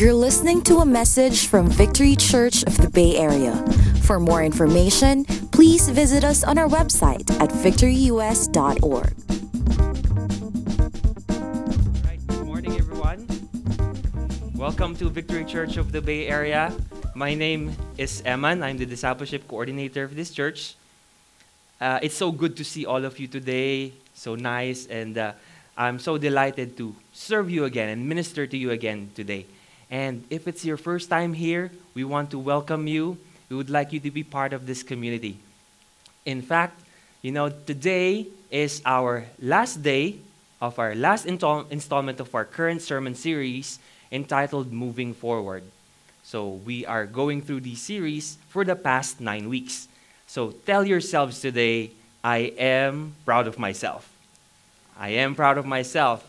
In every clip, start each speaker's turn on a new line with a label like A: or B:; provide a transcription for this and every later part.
A: You're listening to a message from Victory Church of the Bay Area. For more information, please visit us on our website at victoryus.org.
B: All right, good morning, everyone. Welcome to Victory Church of the Bay Area. My name is Eman. I'm the discipleship coordinator of this church. Uh, it's so good to see all of you today. So nice, and uh, I'm so delighted to serve you again and minister to you again today. And if it's your first time here, we want to welcome you. We would like you to be part of this community. In fact, you know, today is our last day of our last install- installment of our current sermon series entitled Moving Forward. So, we are going through this series for the past nine weeks. So, tell yourselves today, I am proud of myself. I am proud of myself.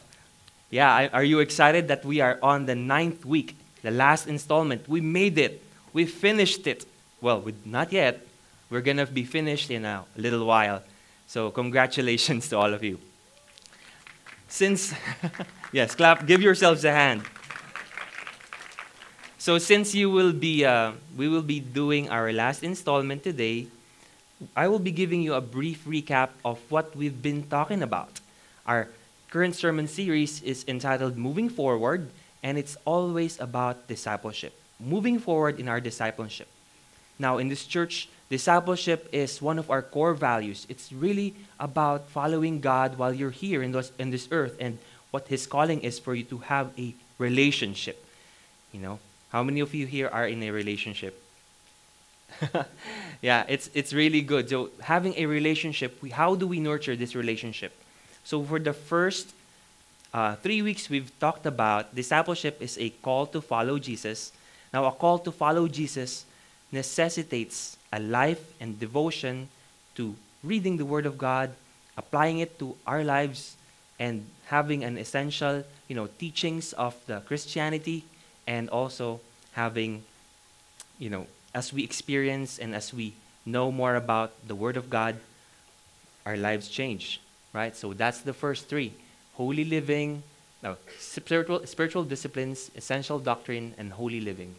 B: Yeah, I- are you excited that we are on the ninth week, the last installment? We made it. We finished it. Well, we, not yet. We're going to be finished in a little while. So, congratulations to all of you. Since, yes, clap, give yourselves a hand. So, since you will be, uh, we will be doing our last installment today, I will be giving you a brief recap of what we've been talking about. Our current sermon series is entitled Moving Forward, and it's always about discipleship. Moving forward in our discipleship. Now, in this church, discipleship is one of our core values. It's really about following God while you're here in this, in this earth and what His calling is for you to have a relationship. You know, how many of you here are in a relationship? yeah, it's, it's really good. So, having a relationship, we, how do we nurture this relationship? So, for the first uh, three weeks, we've talked about discipleship is a call to follow Jesus. Now, a call to follow Jesus necessitates a life and devotion to reading the Word of God, applying it to our lives, and having an essential, you know, teachings of the Christianity, and also having, you know, as we experience and as we know more about the Word of God, our lives change, right? So that's the first three: holy living, no, spiritual spiritual disciplines, essential doctrine, and holy living.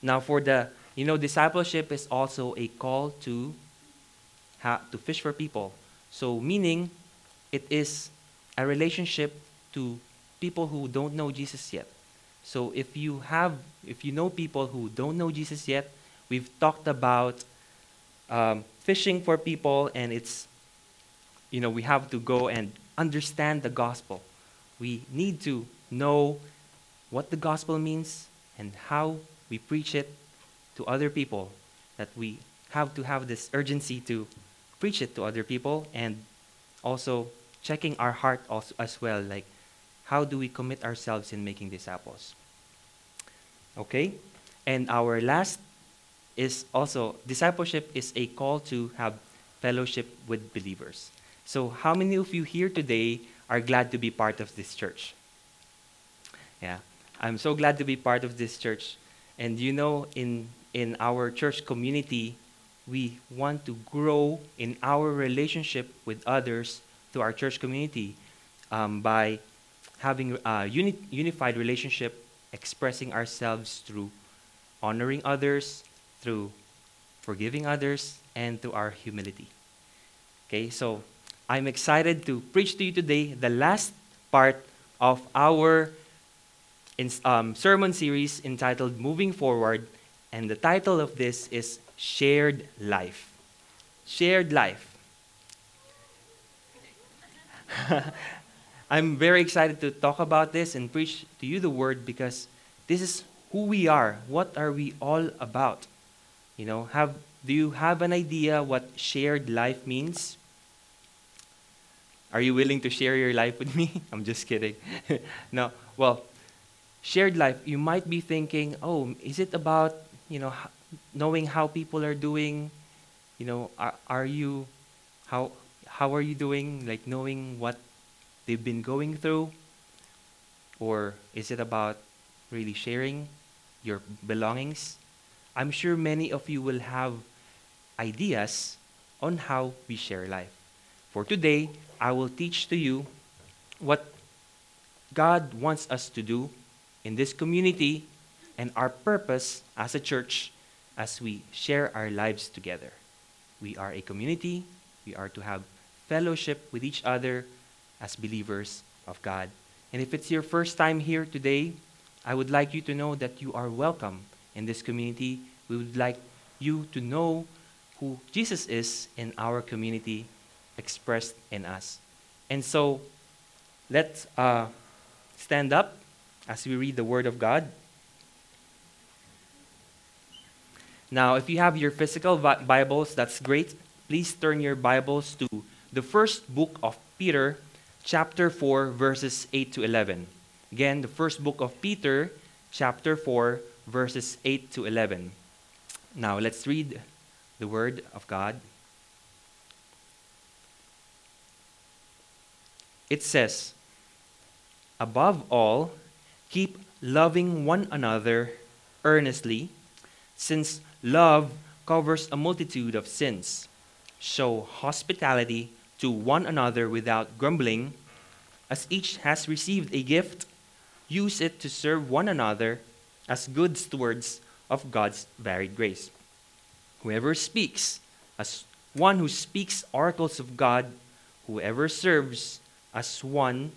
B: Now, for the you know, discipleship is also a call to ha- to fish for people. So, meaning, it is a relationship to people who don't know Jesus yet. So, if you have, if you know people who don't know Jesus yet, we've talked about um, fishing for people, and it's, you know, we have to go and understand the gospel. We need to know what the gospel means and how we preach it to other people, that we have to have this urgency to preach it to other people and also checking our heart also as well like how do we commit ourselves in making disciples? Okay? And our last is also discipleship is a call to have fellowship with believers so how many of you here today are glad to be part of this church yeah i'm so glad to be part of this church and you know in in our church community, we want to grow in our relationship with others to our church community um, by having a uni- unified relationship, expressing ourselves through honoring others, through forgiving others, and through our humility. Okay, so I'm excited to preach to you today the last part of our in, um, sermon series entitled Moving Forward and the title of this is Shared Life. Shared Life. I'm very excited to talk about this and preach to you the word because this is who we are. What are we all about? You know, have do you have an idea what shared life means? Are you willing to share your life with me? I'm just kidding. no. Well, shared life, you might be thinking, "Oh, is it about you know, knowing how people are doing, you know, are, are you, how, how are you doing? Like knowing what they've been going through? Or is it about really sharing your belongings? I'm sure many of you will have ideas on how we share life. For today, I will teach to you what God wants us to do in this community and our purpose as a church as we share our lives together. We are a community, we are to have fellowship with each other as believers of God. And if it's your first time here today, I would like you to know that you are welcome in this community. We would like you to know who Jesus is in our community expressed in us. And so, let's uh, stand up as we read the Word of God. Now, if you have your physical Bibles, that's great. Please turn your Bibles to the first book of Peter, chapter 4, verses 8 to 11. Again, the first book of Peter, chapter 4, verses 8 to 11. Now, let's read the Word of God. It says, Above all, keep loving one another earnestly, since love covers a multitude of sins. Show hospitality to one another without grumbling. As each has received a gift, use it to serve one another as good stewards of God's varied grace. Whoever speaks, as one who speaks oracles of God, whoever serves, as one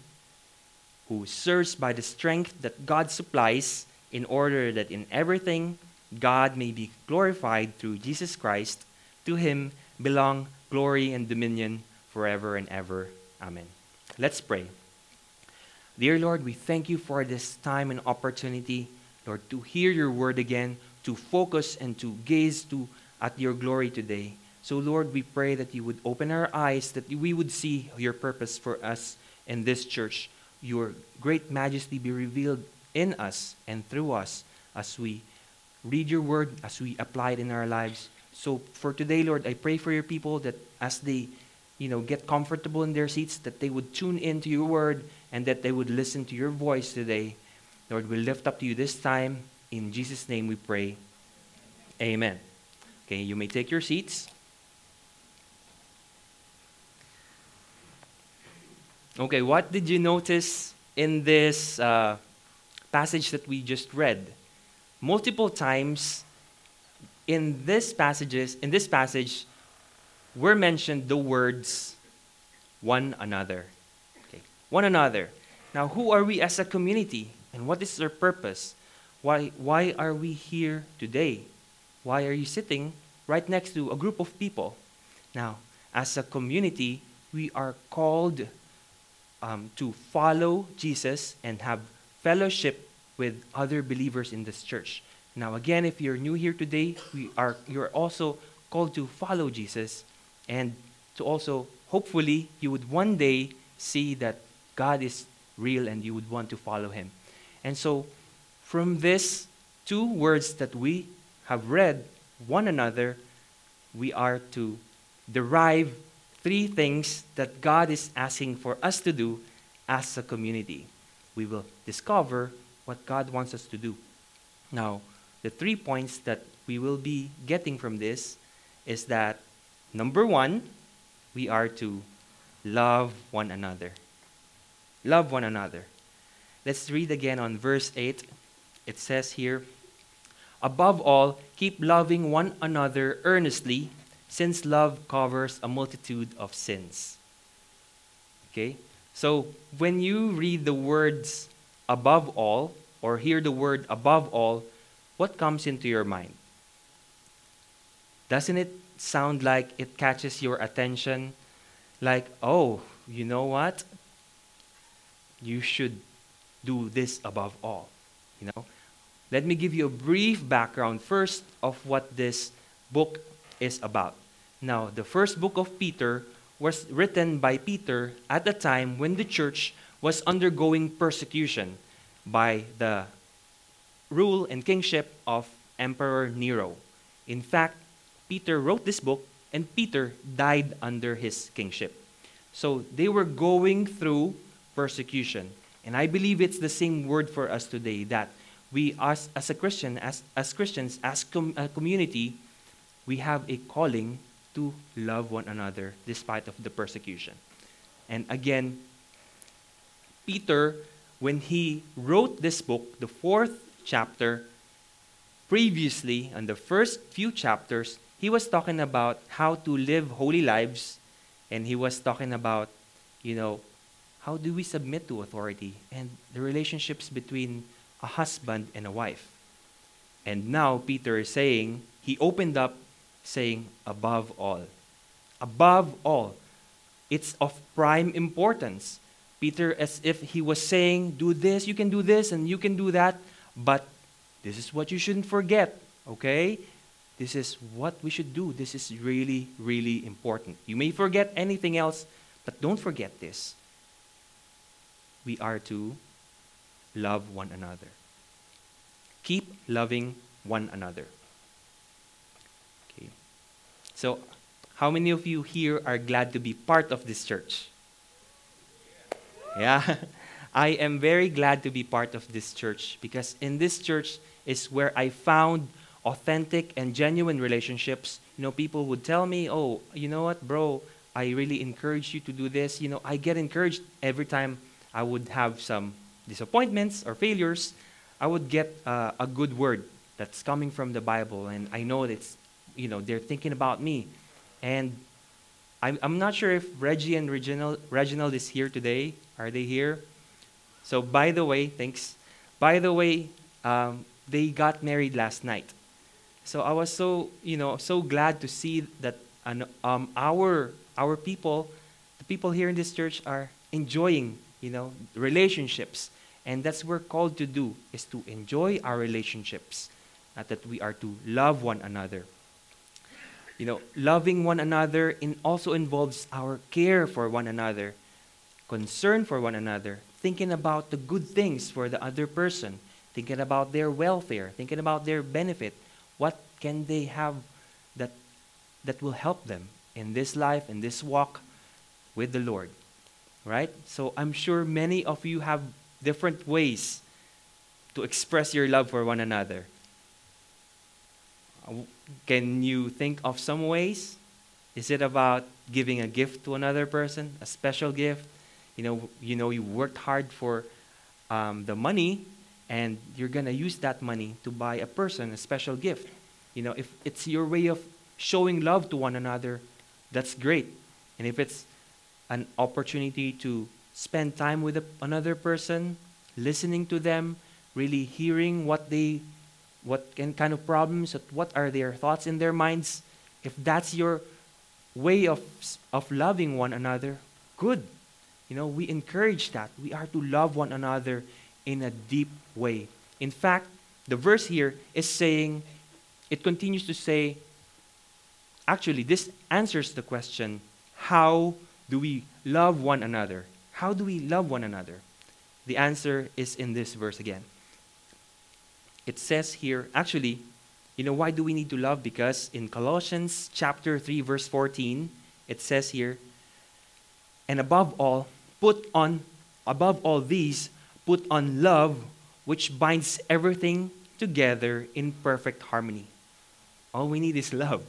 B: who serves by the strength that God supplies, in order that in everything God may be glorified through Jesus Christ. To him belong glory and dominion forever and ever. Amen. Let's pray. Dear Lord, we thank you for this time and opportunity, Lord, to hear your word again, to focus and to gaze to at your glory today. So, Lord, we pray that you would open our eyes, that we would see your purpose for us in this church. Your great majesty be revealed in us and through us as we read your word, as we apply it in our lives. So, for today, Lord, I pray for your people that as they you know, get comfortable in their seats, that they would tune into your word and that they would listen to your voice today. Lord, we lift up to you this time. In Jesus' name we pray. Amen. Okay, you may take your seats. Okay, what did you notice in this uh, passage that we just read? Multiple times in this passages, in this passage, were mentioned the words one another. Okay. One another. Now, who are we as a community? And what is our purpose? Why, why are we here today? Why are you sitting right next to a group of people? Now, as a community, we are called um, to follow Jesus and have fellowship with other believers in this church. Now, again, if you're new here today, we are, you're also called to follow Jesus and to also, hopefully, you would one day see that God is real and you would want to follow him. And so, from this two words that we have read one another, we are to derive three things that God is asking for us to do as a community. We will discover what God wants us to do. Now, the three points that we will be getting from this is that Number one, we are to love one another. Love one another. Let's read again on verse 8. It says here, Above all, keep loving one another earnestly, since love covers a multitude of sins. Okay? So, when you read the words above all, or hear the word above all, what comes into your mind? Doesn't it sound like it catches your attention? Like, oh, you know what? You should do this above all. You know? Let me give you a brief background first of what this book is about. Now, the first book of Peter was written by Peter at the time when the church was undergoing persecution by the rule and kingship of Emperor Nero. In fact, Peter wrote this book, and Peter died under his kingship. So they were going through persecution. And I believe it's the same word for us today that we, as, as a Christian, as, as Christians, as com- a community, we have a calling to love one another despite of the persecution. And again, Peter when he wrote this book, the fourth chapter, previously, in the first few chapters, he was talking about how to live holy lives, and he was talking about, you know, how do we submit to authority and the relationships between a husband and a wife. And now Peter is saying, he opened up saying, above all. Above all. It's of prime importance. Peter, as if he was saying, do this, you can do this, and you can do that, but this is what you shouldn't forget, okay? This is what we should do. This is really, really important. You may forget anything else, but don't forget this. We are to love one another. Keep loving one another. So, how many of you here are glad to be part of this church? Yeah. I am very glad to be part of this church because in this church is where I found authentic and genuine relationships. You know, people would tell me, "Oh, you know what, bro? I really encourage you to do this." You know, I get encouraged every time I would have some disappointments or failures. I would get uh, a good word that's coming from the Bible, and I know it's, you know, they're thinking about me. And I'm, I'm not sure if Reggie and Reginald, Reginald is here today. Are they here? So, by the way, thanks. By the way, um, they got married last night. So I was so, you know, so glad to see that um, our our people, the people here in this church, are enjoying, you know, relationships, and that's what we're called to do is to enjoy our relationships, not that we are to love one another. You know, loving one another in also involves our care for one another, concern for one another, thinking about the good things for the other person, thinking about their welfare, thinking about their benefit. What can they have that, that will help them in this life, in this walk with the Lord? Right? So I'm sure many of you have different ways to express your love for one another. Can you think of some ways? Is it about giving a gift to another person, a special gift? You know, you know, you worked hard for um, the money, and you're gonna use that money to buy a person a special gift. You know, if it's your way of showing love to one another, that's great. And if it's an opportunity to spend time with a, another person, listening to them, really hearing what they what kind of problems, what are their thoughts in their minds. If that's your way of, of loving one another, good. You know, we encourage that. We are to love one another in a deep way. In fact, the verse here is saying, it continues to say, actually, this answers the question how do we love one another? How do we love one another? The answer is in this verse again it says here, actually, you know, why do we need to love? Because in Colossians chapter 3, verse 14, it says here, and above all, put on, above all these, put on love, which binds everything together in perfect harmony. All we need is love.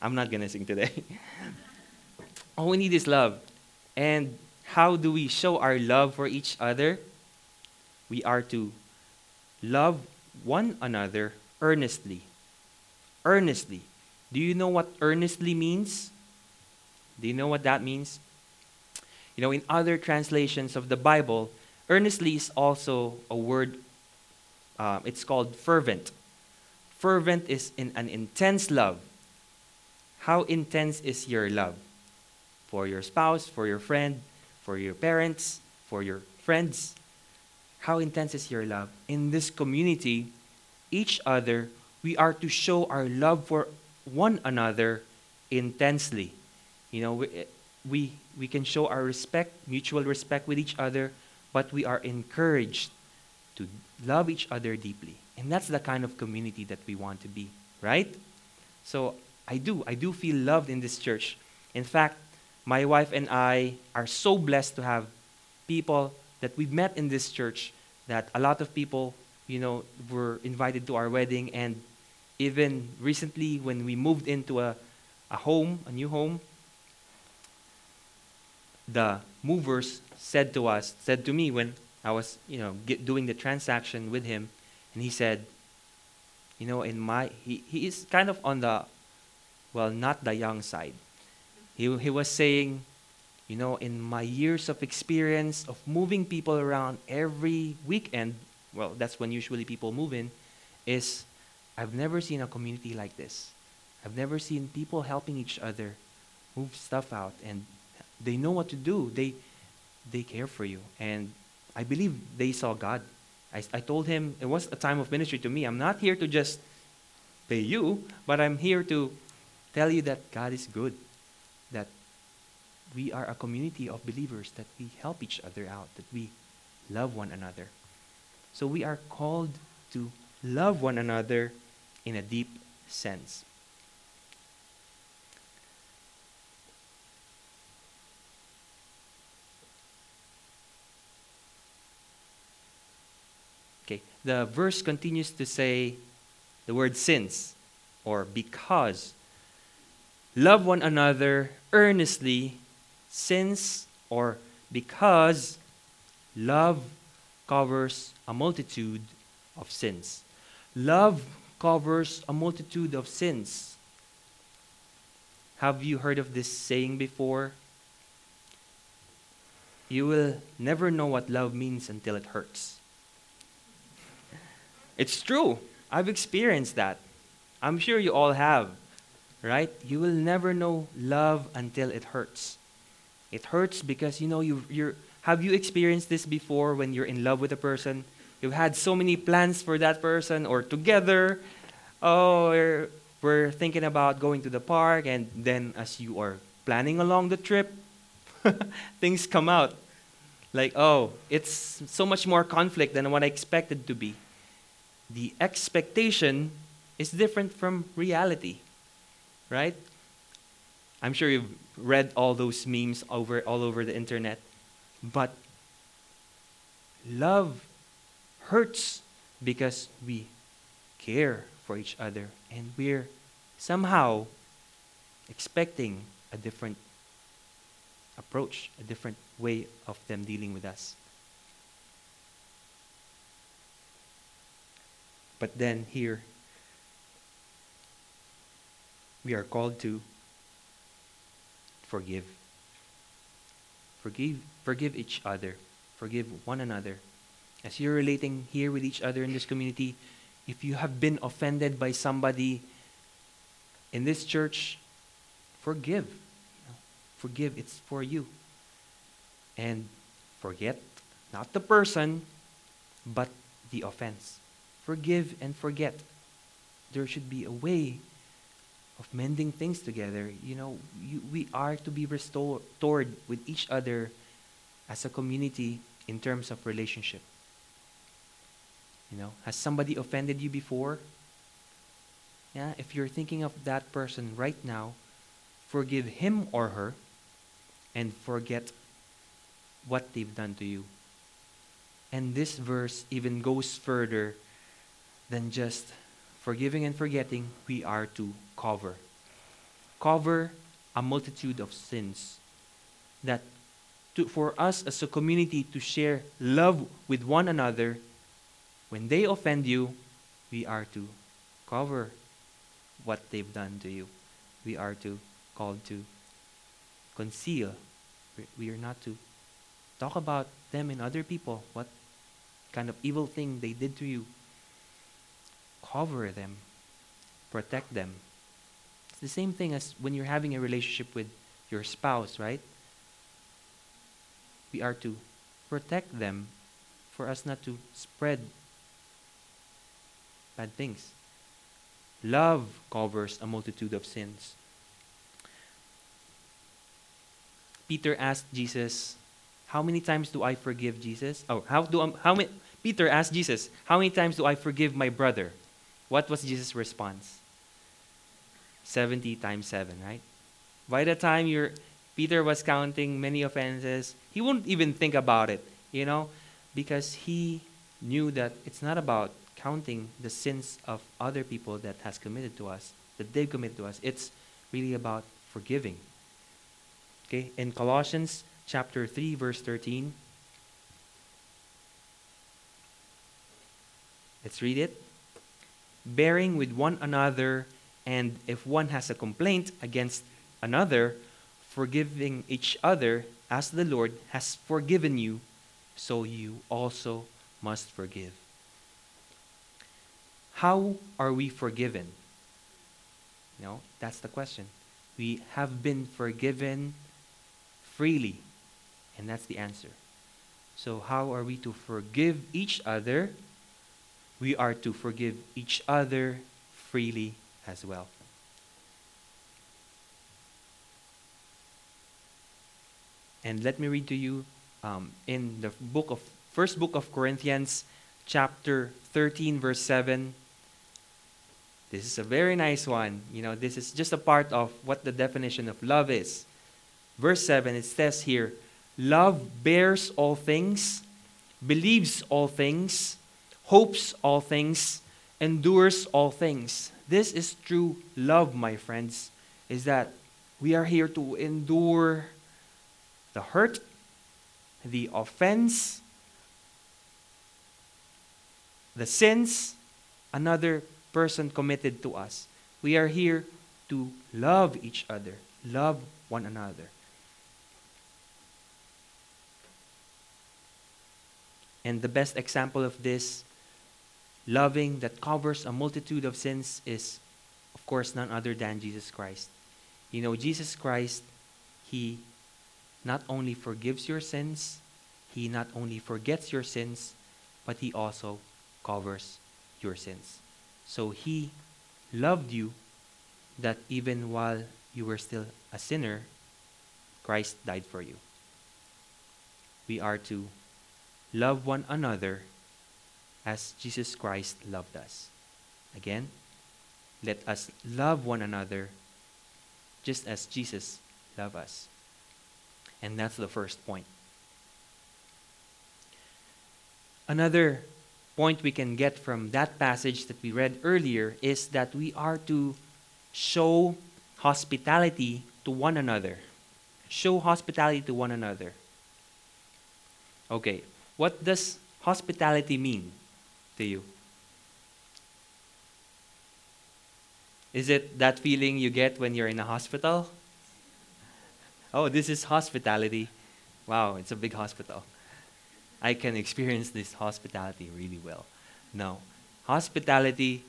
B: I'm not going to sing today. all we need is love. And how do we show our love for each other? We are to love one another earnestly. Earnestly. Do you know what earnestly means? Do you know what that means? You know, in other translations of the Bible, earnestly is also a word, uh, it's called fervent. Fervent is in an intense love. How intense is your love? For your spouse, for your friend, for your parents, for your friends? How intense is your love? In this community, each other, we are to show our love for one another intensely. You know, we, we, we can show our respect, mutual respect with each other, but we are encouraged to love each other deeply. And that's the kind of community that we want to be, right? So I do. I do feel loved in this church. In fact, my wife and I are so blessed to have people that we met in this church that a lot of people, you know, were invited to our wedding. And even recently, when we moved into a, a home, a new home, the movers said to us, said to me when I was, you know, get, doing the transaction with him, and he said, you know, in my, he, he is kind of on the, well, not the young side. He, he was saying, you know, in my years of experience of moving people around every weekend, well, that's when usually people move in, is I've never seen a community like this. I've never seen people helping each other move stuff out and they know what to do. They they care for you. And I believe they saw God. I, I told him it was a time of ministry to me. I'm not here to just pay you, but I'm here to tell you that God is good. We are a community of believers, that we help each other out, that we love one another. So we are called to love one another in a deep sense. Okay, the verse continues to say the word since or because. Love one another earnestly since or because love covers a multitude of sins. Love covers a multitude of sins. Have you heard of this saying before? You will never know what love means until it hurts. It's true. I've experienced that. I'm sure you all have, right? You will never know love until it hurts. It hurts because you know you you're have you experienced this before when you're in love with a person? You've had so many plans for that person or together. Oh, we're, we're thinking about going to the park, and then as you are planning along the trip, things come out. Like, oh, it's so much more conflict than what I expected to be. The expectation is different from reality, right? I'm sure you've read all those memes over all over the internet. But love hurts because we care for each other and we're somehow expecting a different approach, a different way of them dealing with us. But then here, we are called to forgive. Forgive, forgive each other. Forgive one another. As you're relating here with each other in this community, if you have been offended by somebody in this church, forgive. Forgive, it's for you. And forget not the person, but the offense. Forgive and forget. There should be a way of mending things together. You know, you, we are to be restored with each other as a community in terms of relationship. You know, has somebody offended you before? Yeah, if you're thinking of that person right now, forgive him or her and forget what they've done to you. And this verse even goes further than just forgiving and forgetting, we are to cover. Cover a multitude of sins. That to, for us as a community to share love with one another, when they offend you, we are to cover what they've done to you. We are to called to conceal. We are not to talk about them and other people, what kind of evil thing they did to you cover them, protect them. It's the same thing as when you're having a relationship with your spouse, right? We are to protect them for us not to spread bad things. Love covers a multitude of sins. Peter asked Jesus, "How many times do I forgive Jesus?" Oh, how do I, how many Peter asked Jesus, "How many times do I forgive my brother?" What was Jesus' response? 70 times 7, right? By the time you Peter was counting many offenses, he wouldn't even think about it, you know, because he knew that it's not about counting the sins of other people that has committed to us, that they've committed to us. It's really about forgiving. Okay, in Colossians chapter 3 verse 13, Let's read it. Bearing with one another, and if one has a complaint against another, forgiving each other as the Lord has forgiven you, so you also must forgive. How are we forgiven? No, that's the question. We have been forgiven freely, and that's the answer. So, how are we to forgive each other? We are to forgive each other freely as well. And let me read to you um, in the book of first book of Corinthians, chapter 13, verse 7. This is a very nice one. You know, this is just a part of what the definition of love is. Verse 7, it says here, Love bears all things, believes all things, hopes all things, endures all things. This is true love, my friends, is that we are here to endure the hurt, the offense, the sins another person committed to us. We are here to love each other, love one another. And the best example of this loving that covers a multitude of sins is, of course, none other than Jesus Christ. You know, Jesus Christ, He not only forgives your sins, He not only forgets your sins, but He also covers your sins. So He loved you that even while you were still a sinner, Christ died for you. We are to love one another as Jesus Christ loved us. Again, let us love one another just as Jesus loved us. And that's the first point. Another point we can get from that passage that we read earlier is that we are to show hospitality to one another. Show hospitality to one another. Okay, what does hospitality mean to you? Is it that feeling you get when you're in a hospital? Oh, this is hospitality. Wow, it's a big hospital. I can experience this hospitality really well. No. Hospitality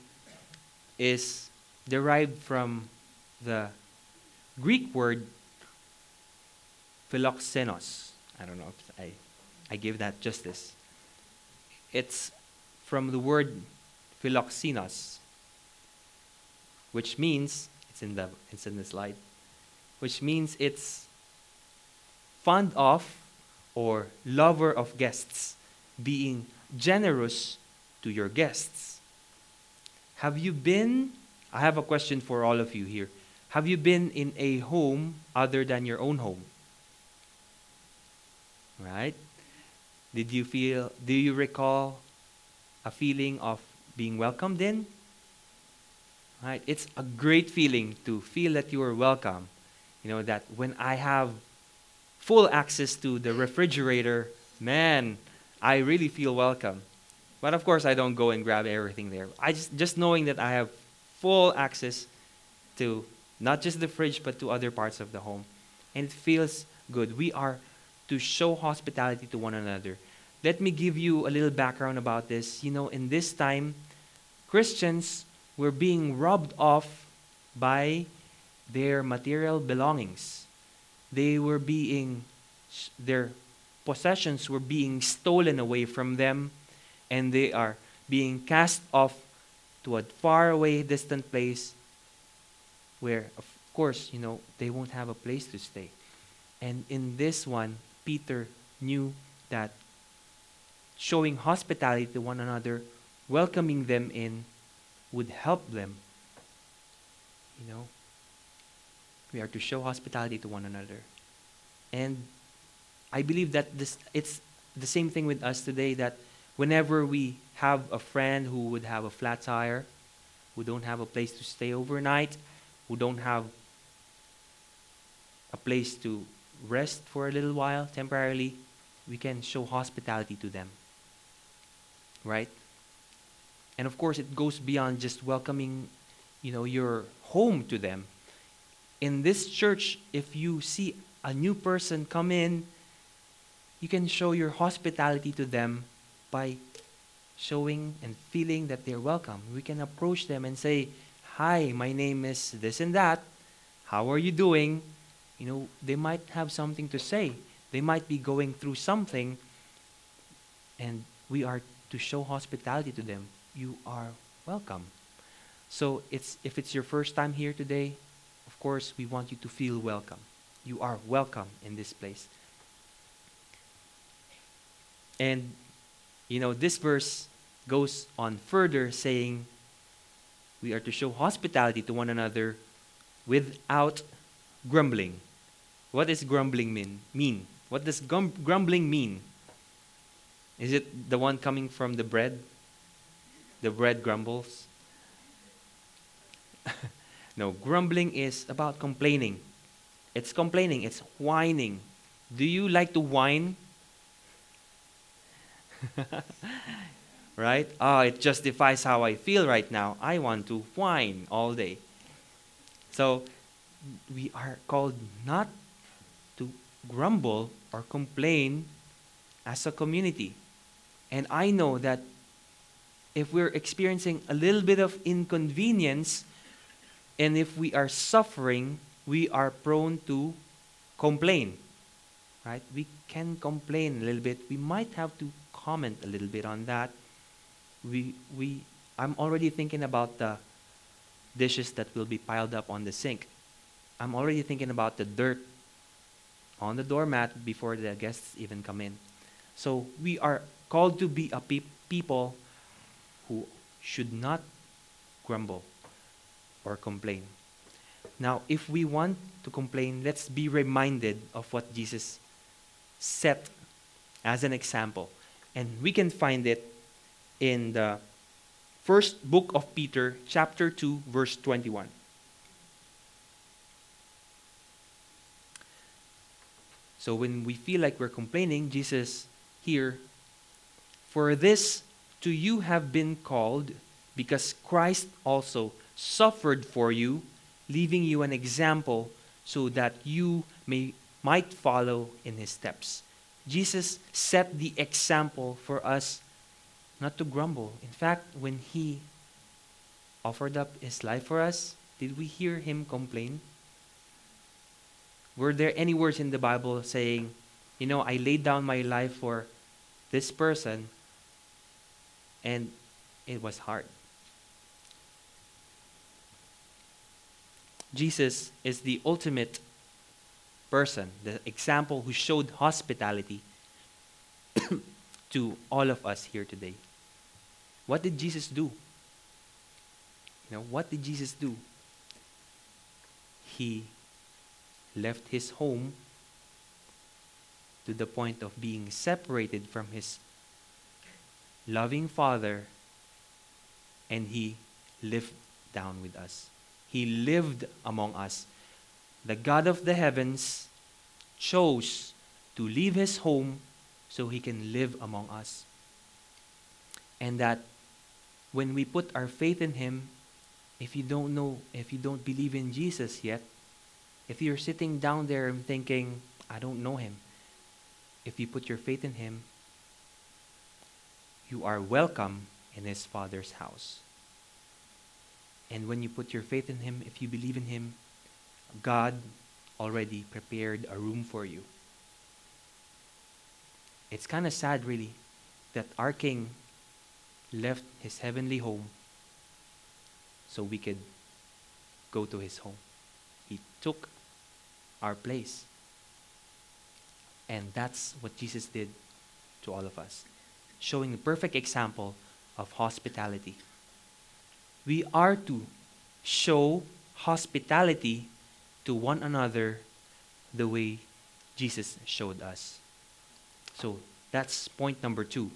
B: is derived from the Greek word philoxenos. I don't know if I, I give that justice. It's from the word philoxenos, which means, it's in the, it's in the slide, which means it's fond of or lover of guests, being generous to your guests. Have you been, I have a question for all of you here. Have you been in a home other than your own home? Right? Did you feel, do you recall a feeling of being welcomed in? Right? It's a great feeling to feel that you are welcome. You know, that when I have full access to the refrigerator, man, I really feel welcome. But of course, I don't go and grab everything there. I just, just knowing that I have full access to not just the fridge, but to other parts of the home. And it feels good. We are to show hospitality to one another. Let me give you a little background about this. You know, in this time, Christians were being robbed off by their material belongings they were being, their possessions were being stolen away from them, and they are being cast off to a far away, distant place where, of course, you know, they won't have a place to stay. And in this one, Peter knew that showing hospitality to one another, welcoming them in, would help them. You know, we are to show hospitality to one another. And I believe that this, it's the same thing with us today that whenever we have a friend who would have a flat tire, who don't have a place to stay overnight, who don't have a place to rest for a little while temporarily, we can show hospitality to them. Right? And of course, it goes beyond just welcoming, you know, your home to them. In this church, if you see a new person come in, you can show your hospitality to them by showing and feeling that they're welcome. We can approach them and say, Hi, my name is this and that. How are you doing? You know, they might have something to say. They might be going through something, and we are to show hospitality to them. You are welcome. So it's if it's your first time here today, of course, we want you to feel welcome. You are welcome in this place. And you know, this verse goes on further saying we are to show hospitality to one another without grumbling. What does grumbling mean? mean? What does grumbling mean? Is it the one coming from the bread? The bread grumbles? no, grumbling is about complaining. It's complaining, it's whining. Do you like to whine? right? Oh, it justifies how I feel right now. I want to whine all day. So, we are called not to grumble or complain as a community. And I know that if we're experiencing a little bit of inconvenience and if we are suffering, we are prone to complain. Right? We can complain a little bit. We might have to comment a little bit on that. We, we, I'm already thinking about the dishes that will be piled up on the sink. I'm already thinking about the dirt on the doormat before the guests even come in. So we are called to be a pe- people who should not grumble or complain. Now, if we want to complain, let's be reminded of what Jesus set as an example. And we can find it in the first book of Peter, chapter 2, verse 21. So when we feel like we're complaining, Jesus here, for this to you have been called, because Christ also suffered for you, leaving you an example so that you may might follow in his steps. Jesus set the example for us not to grumble. In fact, when he offered up his life for us, did we hear him complain? Were there any words in the Bible saying, you know, I laid down my life for this person and it was hard? Jesus is the ultimate person, the example who showed hospitality to all of us here today. What did Jesus do? You know, what did Jesus do? He left his home to the point of being separated from his loving Father, and he lived down with us. He lived among us the God of the heavens chose to leave his home so he can live among us. And that when we put our faith in him, if you don't know, if you don't believe in Jesus yet, if you're sitting down there and thinking, I don't know him, if you put your faith in him, you are welcome in his Father's house. And when you put your faith in him, if you believe in him, God already prepared a room for you. It's kind of sad, really, that our King left his heavenly home so we could go to his home. He took our place. And that's what Jesus did to all of us, showing a perfect example of hospitality. We are to show hospitality to one another the way Jesus showed us. So that's point number two.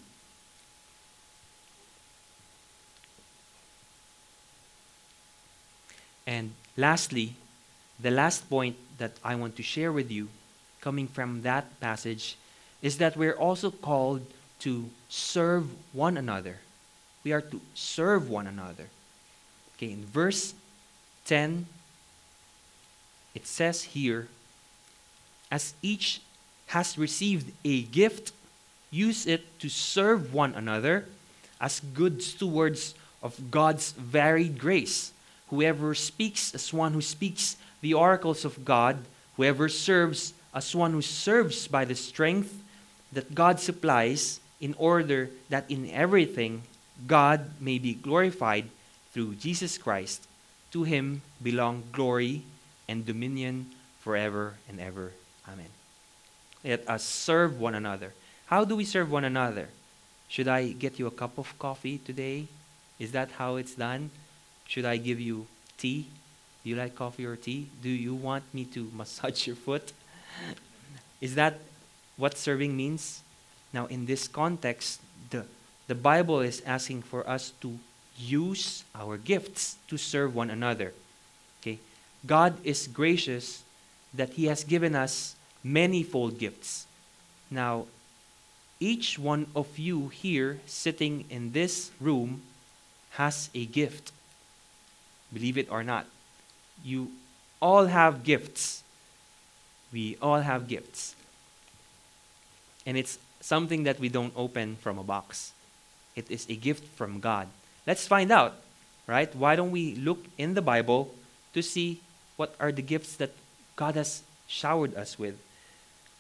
B: And lastly, the last point that I want to share with you, coming from that passage, is that we're also called to serve one another. we are to serve one another. Okay, in verse 10, it says here, as each has received a gift, use it to serve one another as good stewards of God's varied grace. Whoever speaks as one who speaks the oracles of God, whoever serves as one who serves by the strength that God supplies, in order that in everything God may be glorified through Jesus Christ. To him belong glory and dominion forever and ever. Amen. Let us serve one another. How do we serve one another? Should I get you a cup of coffee today? Is that how it's done? Should I give you tea? Do you like coffee or tea? Do you want me to massage your foot? Is that what serving means? Now, in this context, the, the Bible is asking for us to use our gifts to serve one another. Okay? God is gracious that He has given us manifold gifts. Now, each one of you here sitting in this room has a gift. Believe it or not. You all have gifts. We all have gifts. And it's something that we don't open from a box. It is a gift from God. Let's find out, right? Why don't we look in the Bible to see what are the gifts that God has showered us with?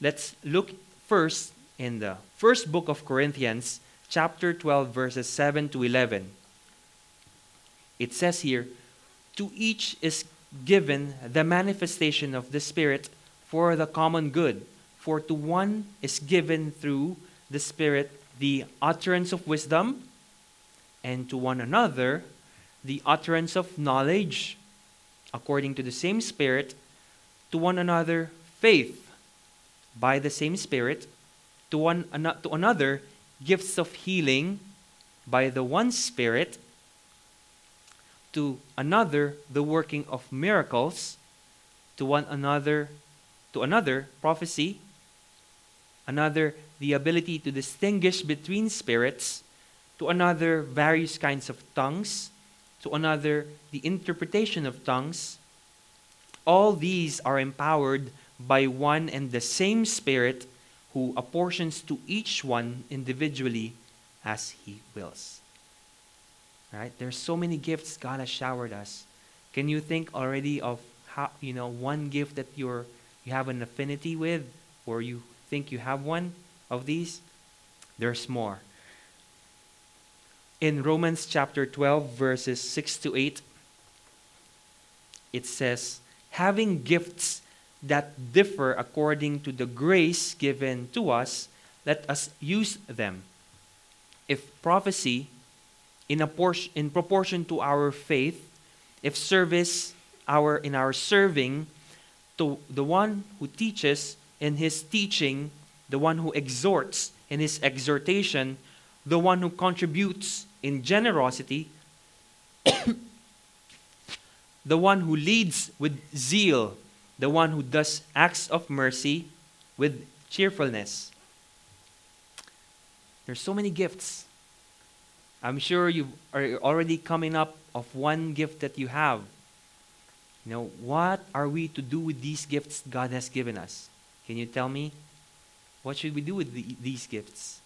B: Let's look first in the first book of Corinthians, chapter 12, verses 7 to 11. It says here, To each is given the manifestation of the Spirit for the common good. For to one is given through the Spirit the utterance of wisdom, and to one another the utterance of knowledge, according to the same Spirit, to one another faith by the same Spirit, to one to another gifts of healing by the one Spirit, to another the working of miracles, to one another to another prophecy, another the ability to distinguish between spirits, to another various kinds of tongues, to another the interpretation of tongues. All these are empowered by one and the same Spirit who apportions to each one individually as he wills. Right? There's so many gifts God has showered us. Can you think already of how you know one gift that you're you have an affinity with or you think you have one of these? There's more. In Romans chapter 12 verses 6 to 8 it says having gifts that differ according to the grace given to us, let us use them. If prophecy, in, a por- in proportion to our faith, if service, our in our serving, to the one who teaches in his teaching, the one who exhorts in his exhortation, the one who contributes in generosity, the one who leads with zeal the one who does acts of mercy with cheerfulness. There's so many gifts. I'm sure you are already coming up of one gift that you have. You know, what are we to do with these gifts God has given us? Can you tell me? What should we do with the, these gifts?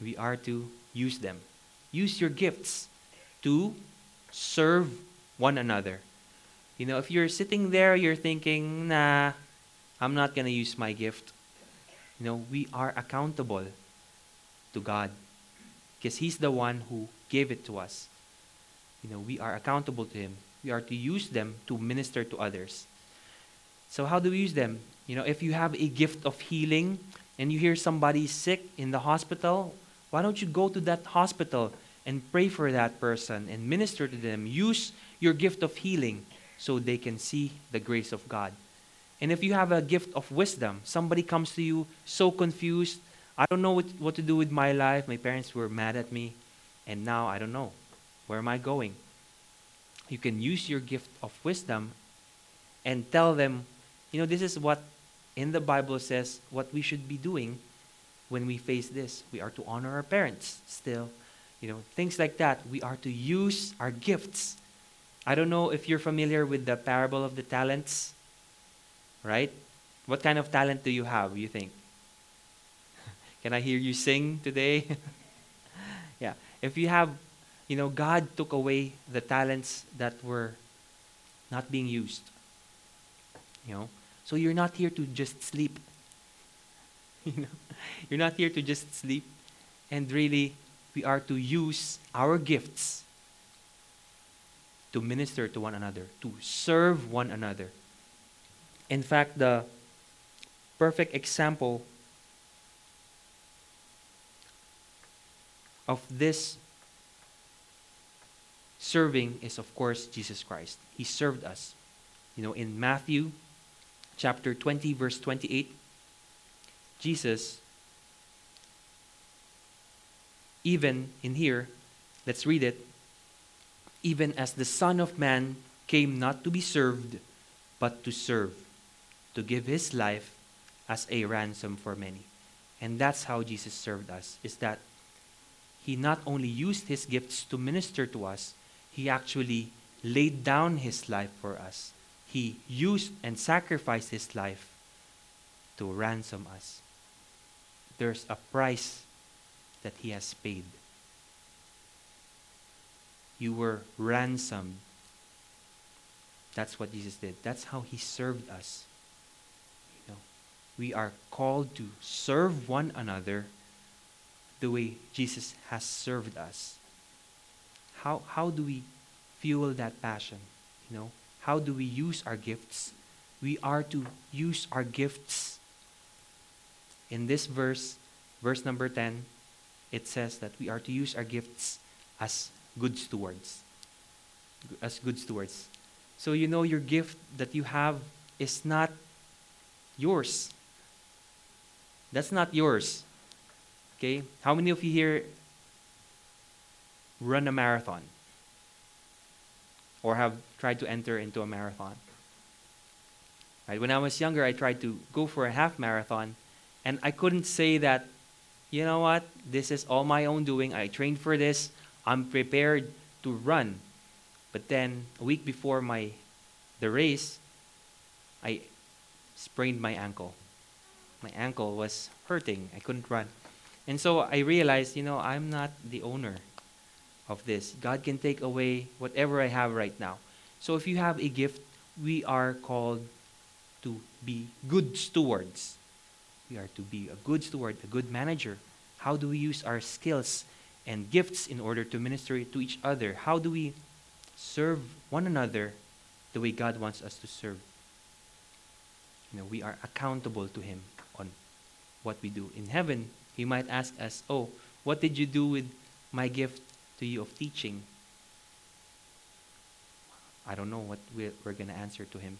B: We are to use them. Use your gifts to serve one another. You know, if you're sitting there, you're thinking, nah, I'm not going to use my gift. You know, we are accountable to God because He's the one who gave it to us. You know, we are accountable to Him. We are to use them to minister to others. So, how do we use them? You know, if you have a gift of healing and you hear somebody sick in the hospital, why don't you go to that hospital and pray for that person and minister to them? Use your gift of healing so they can see the grace of God. And if you have a gift of wisdom, somebody comes to you so confused, I don't know what, what to do with my life, my parents were mad at me, and now I don't know. Where am I going? You can use your gift of wisdom and tell them, you know, this is what in the Bible says what we should be doing when we face this. We are to honor our parents still. You know, things like that. We are to use our gifts. I don't know if you're familiar with the parable of the talents, right? What kind of talent do you have, you think? Can I hear you sing today? yeah. If you have, you know, God took away the talents that were not being used. You know, so you're not here to just sleep. you know, you're not here to just sleep, and really, we are to use our gifts to minister to one another, to serve one another. In fact, the perfect example of this serving is, of course, Jesus Christ. He served us. You know, in Matthew chapter 20, verse 28, Jesus, even in here, let's read it, even as the Son of Man came not to be served, but to serve, to give his life as a ransom for many. And that's how Jesus served us, is that he not only used his gifts to minister to us, he actually laid down his life for us. He used and sacrificed his life to ransom us. There's a price that he has paid. You were ransomed. That's what Jesus did. That's how he served us. You know, we are called to serve one another the way Jesus has served us. How, how do we fuel that passion? You know, how do we use our gifts? We are to use our gifts. In this verse, verse number 10, it says that we are to use our gifts as good stewards. As good stewards. So you know your gift that you have is not yours. That's not yours. Okay? How many of you here run a marathon? Or have tried to enter into a marathon? Right? When I was younger, I tried to go for a half marathon, and I couldn't say that, you know what, this is all my own doing. I trained for this. I'm prepared to run. But then a week before my the race, I sprained my ankle. My ankle was hurting. I couldn't run. And so I realized, you know, I'm not the owner of this. God can take away whatever I have right now. So if you have a gift, we are called to be good stewards. We are to be a good steward, a good manager. How do we use our skills and gifts in order to minister to each other? How do we serve one another the way God wants us to serve? You know, we are accountable to Him on what we do. In heaven, He might ask us, Oh, what did you do with my gift to you of teaching? I don't know what we're, we're going to answer to Him.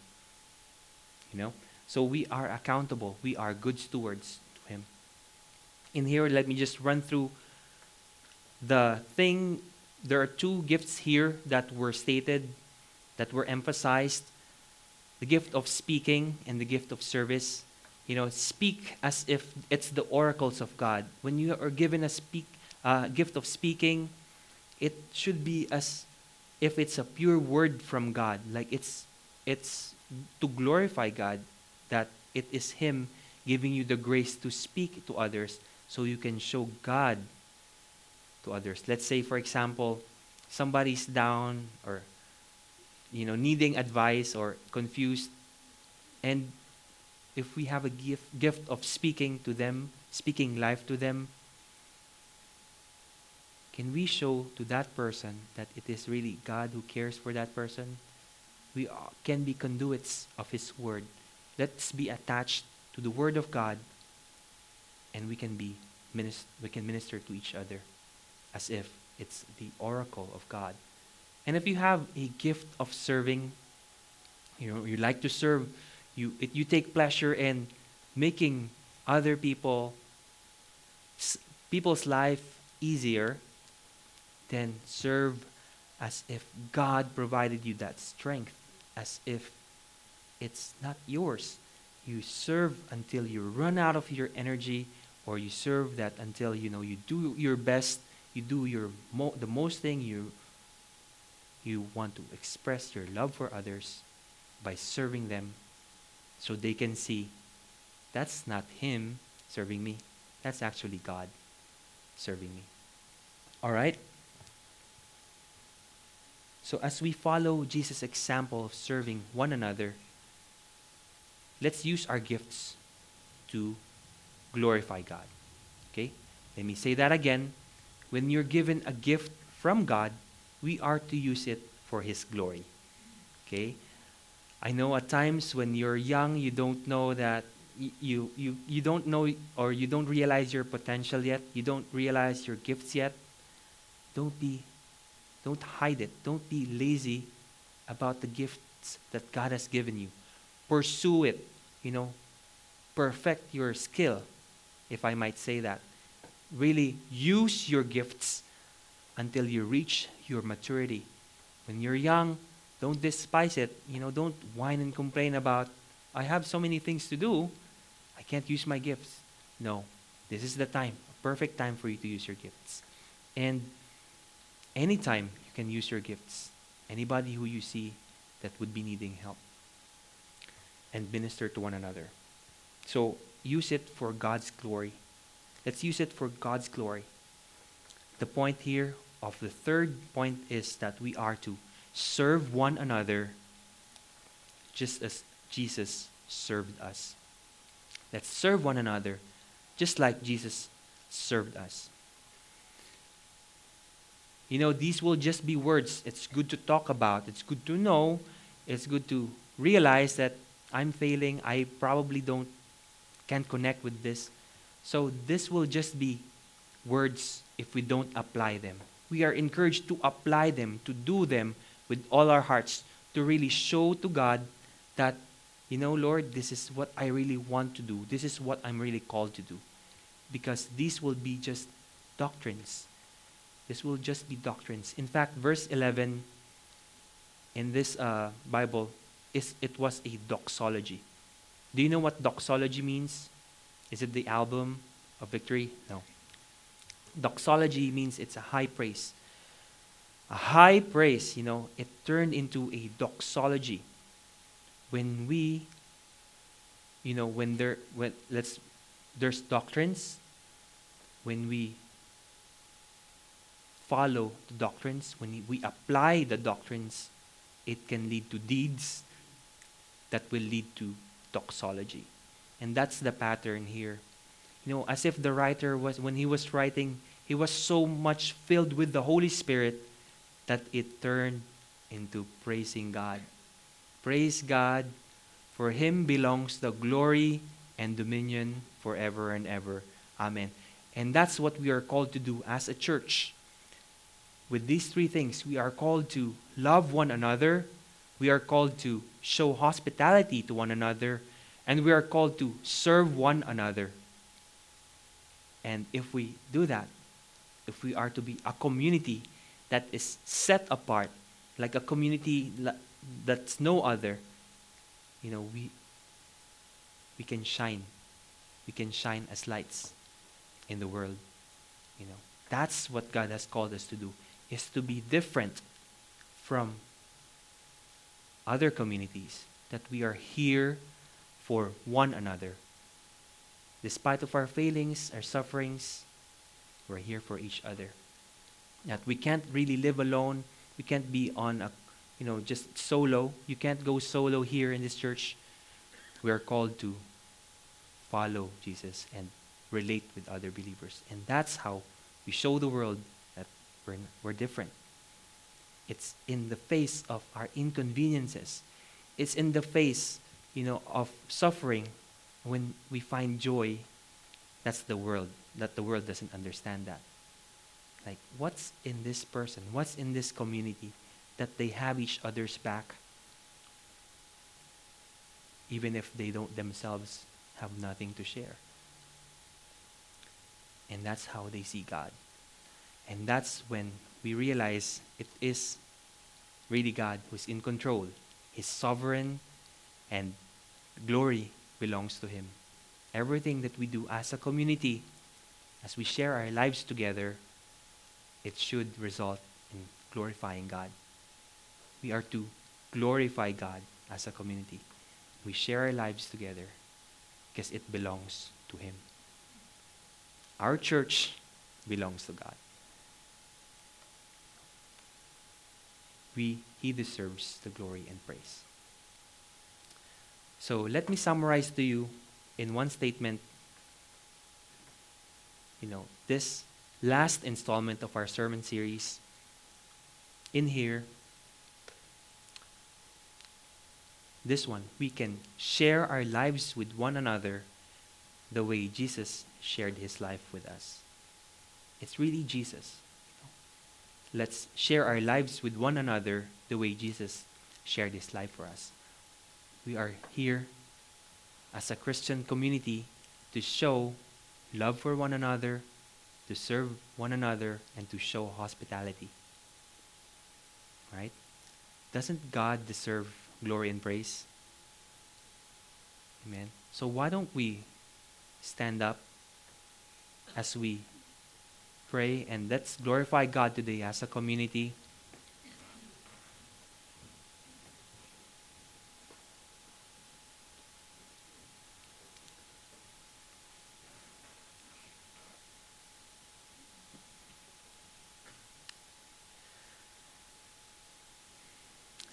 B: You know? So we are accountable. We are good stewards to Him. In here, let me just run through the thing, there are two gifts here that were stated, that were emphasized the gift of speaking and the gift of service. You know, speak as if it's the oracles of God. When you are given a speak, uh, gift of speaking, it should be as if it's a pure word from God. Like it's, it's to glorify God that it is Him giving you the grace to speak to others so you can show God to others. Let's say, for example, somebody's down or you know needing advice or confused, and if we have a gift gift of speaking to them, speaking life to them, can we show to that person that it is really God who cares for that person? We can be conduits of His Word. Let's be attached to the Word of God, and we can be we can minister to each other as if it's the oracle of God. And if you have a gift of serving, you know, you like to serve, you, it, you take pleasure in making other people, people's life easier, then serve as if God provided you that strength, as if it's not yours. You serve until you run out of your energy or you serve that until you know you do your best, you do your mo- the most thing you you want to express your love for others by serving them so they can see that's not him serving me. That's actually God serving me. All right? So, as we follow Jesus' example of serving one another, let's use our gifts to glorify God. Okay? Let me say that again. When you're given a gift from God, we are to use it for His glory. Okay? I know at times when you're young, you don't know that you, you, you don't know or you don't realize your potential yet. You don't realize your gifts yet. Don't be, don't hide it. Don't be lazy about the gifts that God has given you. Pursue it. You know, perfect your skill, if I might say that. Really use your gifts until you reach your maturity. When you're young, don't despise it. You know, don't whine and complain about, I have so many things to do, I can't use my gifts. No, this is the time, a perfect time for you to use your gifts. And anytime you can use your gifts, anybody who you see that would be needing help, and minister to one another. So use it for God's glory. Let's use it for God's glory. The point here of the third point is that we are to serve one another just as Jesus served us. Let's serve one another just like Jesus served us. You know, these will just be words. It's good to talk about, it's good to know, it's good to realize that I'm failing, I probably don't can't connect with this. So this will just be words if we don't apply them. We are encouraged to apply them, to do them with all our hearts, to really show to God that, you know, Lord, this is what I really want to do. This is what I'm really called to do. Because these will be just doctrines. This will just be doctrines. In fact, verse 11 in this uh, Bible is it was a doxology. Do you know what doxology means? Is it the album of victory? No. Doxology means it's a high praise. A high praise, you know, it turned into a doxology. When we, you know, when there, when let's, there's doctrines, when we follow the doctrines, when we apply the doctrines, it can lead to deeds that will lead to doxology. And that's the pattern here. You know, as if the writer was, when he was writing, he was so much filled with the Holy Spirit that it turned into praising God. Praise God, for him belongs the glory and dominion forever and ever. Amen. And that's what we are called to do as a church. With these three things, we are called to love one another, we are called to show hospitality to one another, and we are called to serve one another. And if we do that, if we are to be a community that is set apart, like a community that's no other, you know, we, we can shine. We can shine as lights in the world. You know, that's what God has called us to do, is to be different from other communities, that we are here for one another. Despite of our failings, our sufferings, we're here for each other. That we can't really live alone. We can't be on a, you know, just solo. You can't go solo here in this church. We are called to follow Jesus and relate with other believers. And that's how we show the world we're, we're different. It's in the face of our inconveniences. It's in the face, you know, of suffering when we find joy. That's the world. That the world doesn't understand that. Like, what's in this person? What's in this community that they have each other's back, even if they don't themselves have nothing to share? And that's how they see God. And that's when we realize it is really God who's in control. He's sovereign and glory belongs to Him. everything that we do as a community, as we share our lives together, it should result in glorifying God. We are to glorify God as a community. We share our lives together because it belongs to Him. Our church belongs to God. We, He deserves the glory and praise. So let me summarize to you in one statement, you know, this last installment of our sermon series. In here, this one, we can share our lives with one another the way Jesus shared his life with us. It's really Jesus. Let's share our lives with one another the way Jesus shared his life for us. We are here as a Christian community to show love for one another, to serve one another, and to show hospitality. Right? Doesn't God deserve glory and praise? Amen. So why don't we stand up as we pray and let's glorify God today as a community.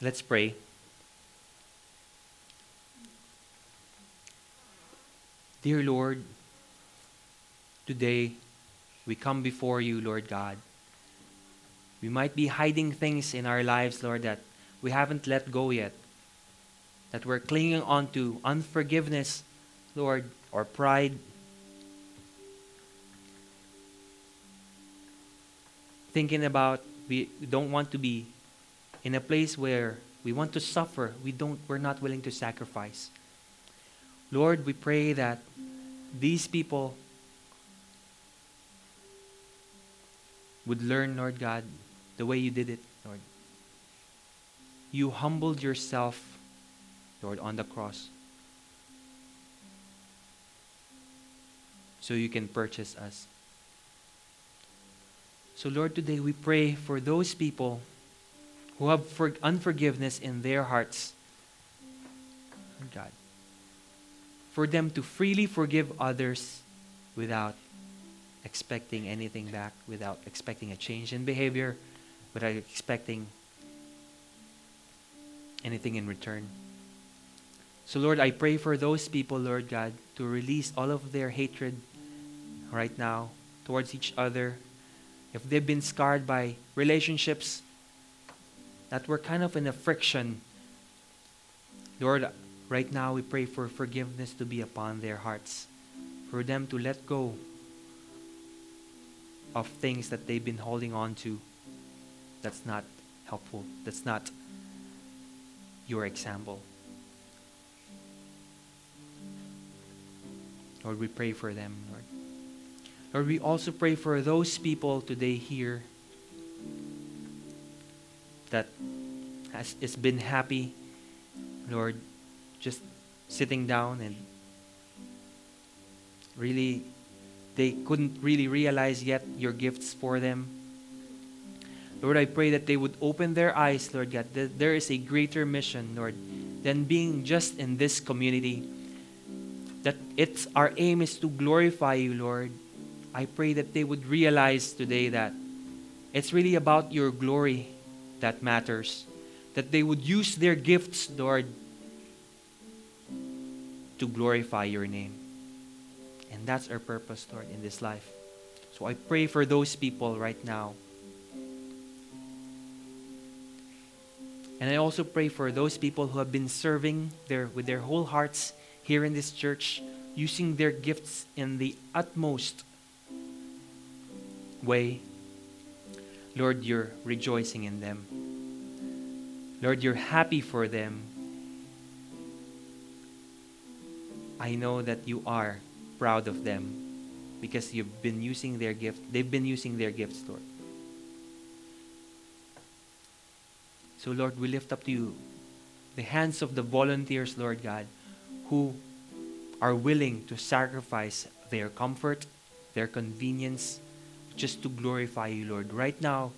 B: Let's pray. Dear Lord, today we come before you, Lord God. We might be hiding things in our lives, Lord, that we haven't let go yet. That we're clinging on to unforgiveness, Lord, or pride. Thinking about we don't want to be in a place where we want to suffer, we don't we're not willing to sacrifice. Lord, we pray that these people would learn, Lord God, the way you did it, Lord. You humbled yourself, Lord, on the cross. So you can purchase us. So, Lord, today we pray for those people who have unforgiveness in their hearts. God for them to freely forgive others without expecting anything back, without expecting a change in behavior, without expecting anything in return. So, Lord, I pray for those people, Lord God, to release all of their hatred right now towards each other. If they've been scarred by relationships that were kind of in a friction, Lord, Right now, we pray for forgiveness to be upon their hearts, for them to let go of things that they've been holding on to that's not helpful, that's not your example. Lord, we pray for them, Lord. Lord, we also pray for those people today here that has, has been happy, Lord, just sitting down and really they couldn't really realize yet your gifts for them. Lord, I pray that they would open their eyes, Lord God, that there is a greater mission, Lord, than being just in this community. That it's our aim is to glorify you, Lord. I pray that they would realize today that it's really about your glory that matters. That they would use their gifts, Lord, to glorify your name. And that's our purpose, Lord, in this life. So I pray for those people right now. And I also pray for those people who have been serving their, with their whole hearts here in this church, using their gifts in the utmost way. Lord, you're rejoicing in them. Lord, you're happy for them. I know that you are proud of them because you've been using their gift. They've been using their gifts, Lord. So, Lord, we lift up to you the hands of the volunteers, Lord God, who are willing to sacrifice their comfort, their convenience, just to glorify you, Lord. Right now,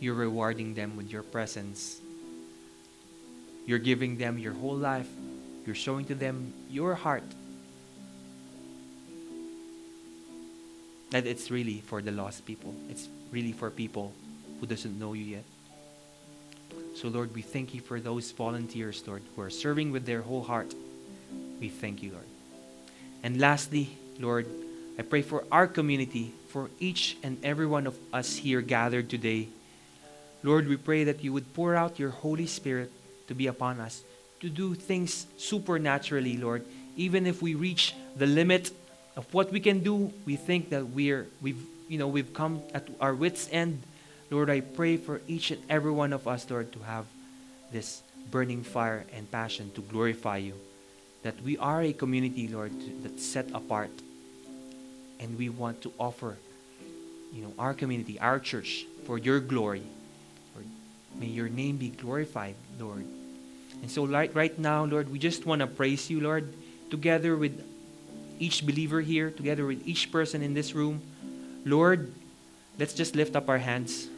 B: you're rewarding them with your presence. You're giving them your whole life. You're showing to them your heart. That it's really for the lost people. It's really for people who doesn't know you yet. So Lord, we thank you for those volunteers, Lord, who are serving with their whole heart. We thank you, Lord. And lastly, Lord, I pray for our community, for each and every one of us here gathered today. Lord, we pray that you would pour out your Holy Spirit to be upon us, to do things supernaturally, Lord. Even if we reach the limit of what we can do, we think that we're we've you know we've come at our wits' end. Lord, I pray for each and every one of us, Lord, to have this burning fire and passion to glorify you. That we are a community, Lord, that's set apart. And we want to offer, you know, our community, our church, for your glory. Lord, may your name be glorified, Lord. And so right, right now, Lord, we just want to praise you, Lord, together with each believer here, together with each person in this room. Lord, let's just lift up our hands.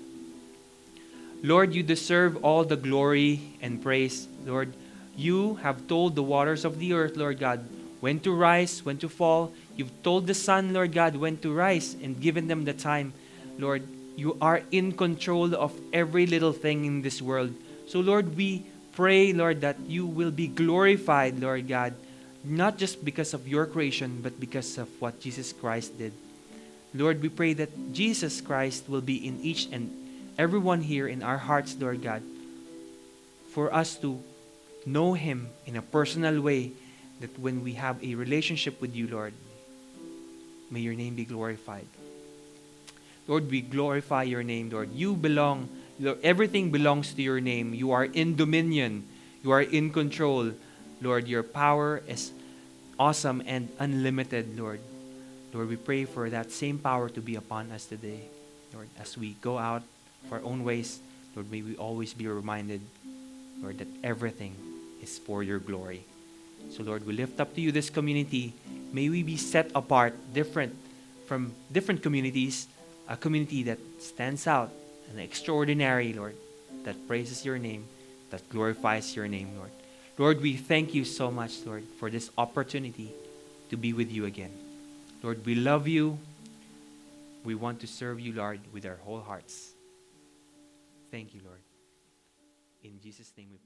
B: Lord, you deserve all the glory and praise. Lord, you have told the waters of the earth, Lord God, when to rise, when to fall. You've told the sun, Lord God, when to rise and given them the time. Lord, you are in control of every little thing in this world. So, Lord, we pray, Lord, that you will be glorified, Lord God, not just because of your creation, but because of what Jesus Christ did. Lord, we pray that Jesus Christ will be in each and everyone here in our hearts, Lord God, for us to know Him in a personal way, that when we have a relationship with you, Lord, may your name be glorified. Lord, we glorify your name, Lord. You belong, Lord, everything belongs to your name. You are in dominion, you are in control. Lord, your power is awesome and unlimited, Lord. Lord, we pray for that same power to be upon us today. Lord, as we go out of our own ways, Lord, may we always be reminded, Lord, that everything is for your glory. So, Lord, we lift up to you this community. May we be set apart, different from different communities, a community that stands out and extraordinary, Lord, that praises your name, that glorifies your name, Lord. Lord, we thank you so much, Lord, for this opportunity to be with you again. Lord, we love you. We want to serve you, Lord, with our whole hearts. Thank you, Lord. In Jesus' name we pray.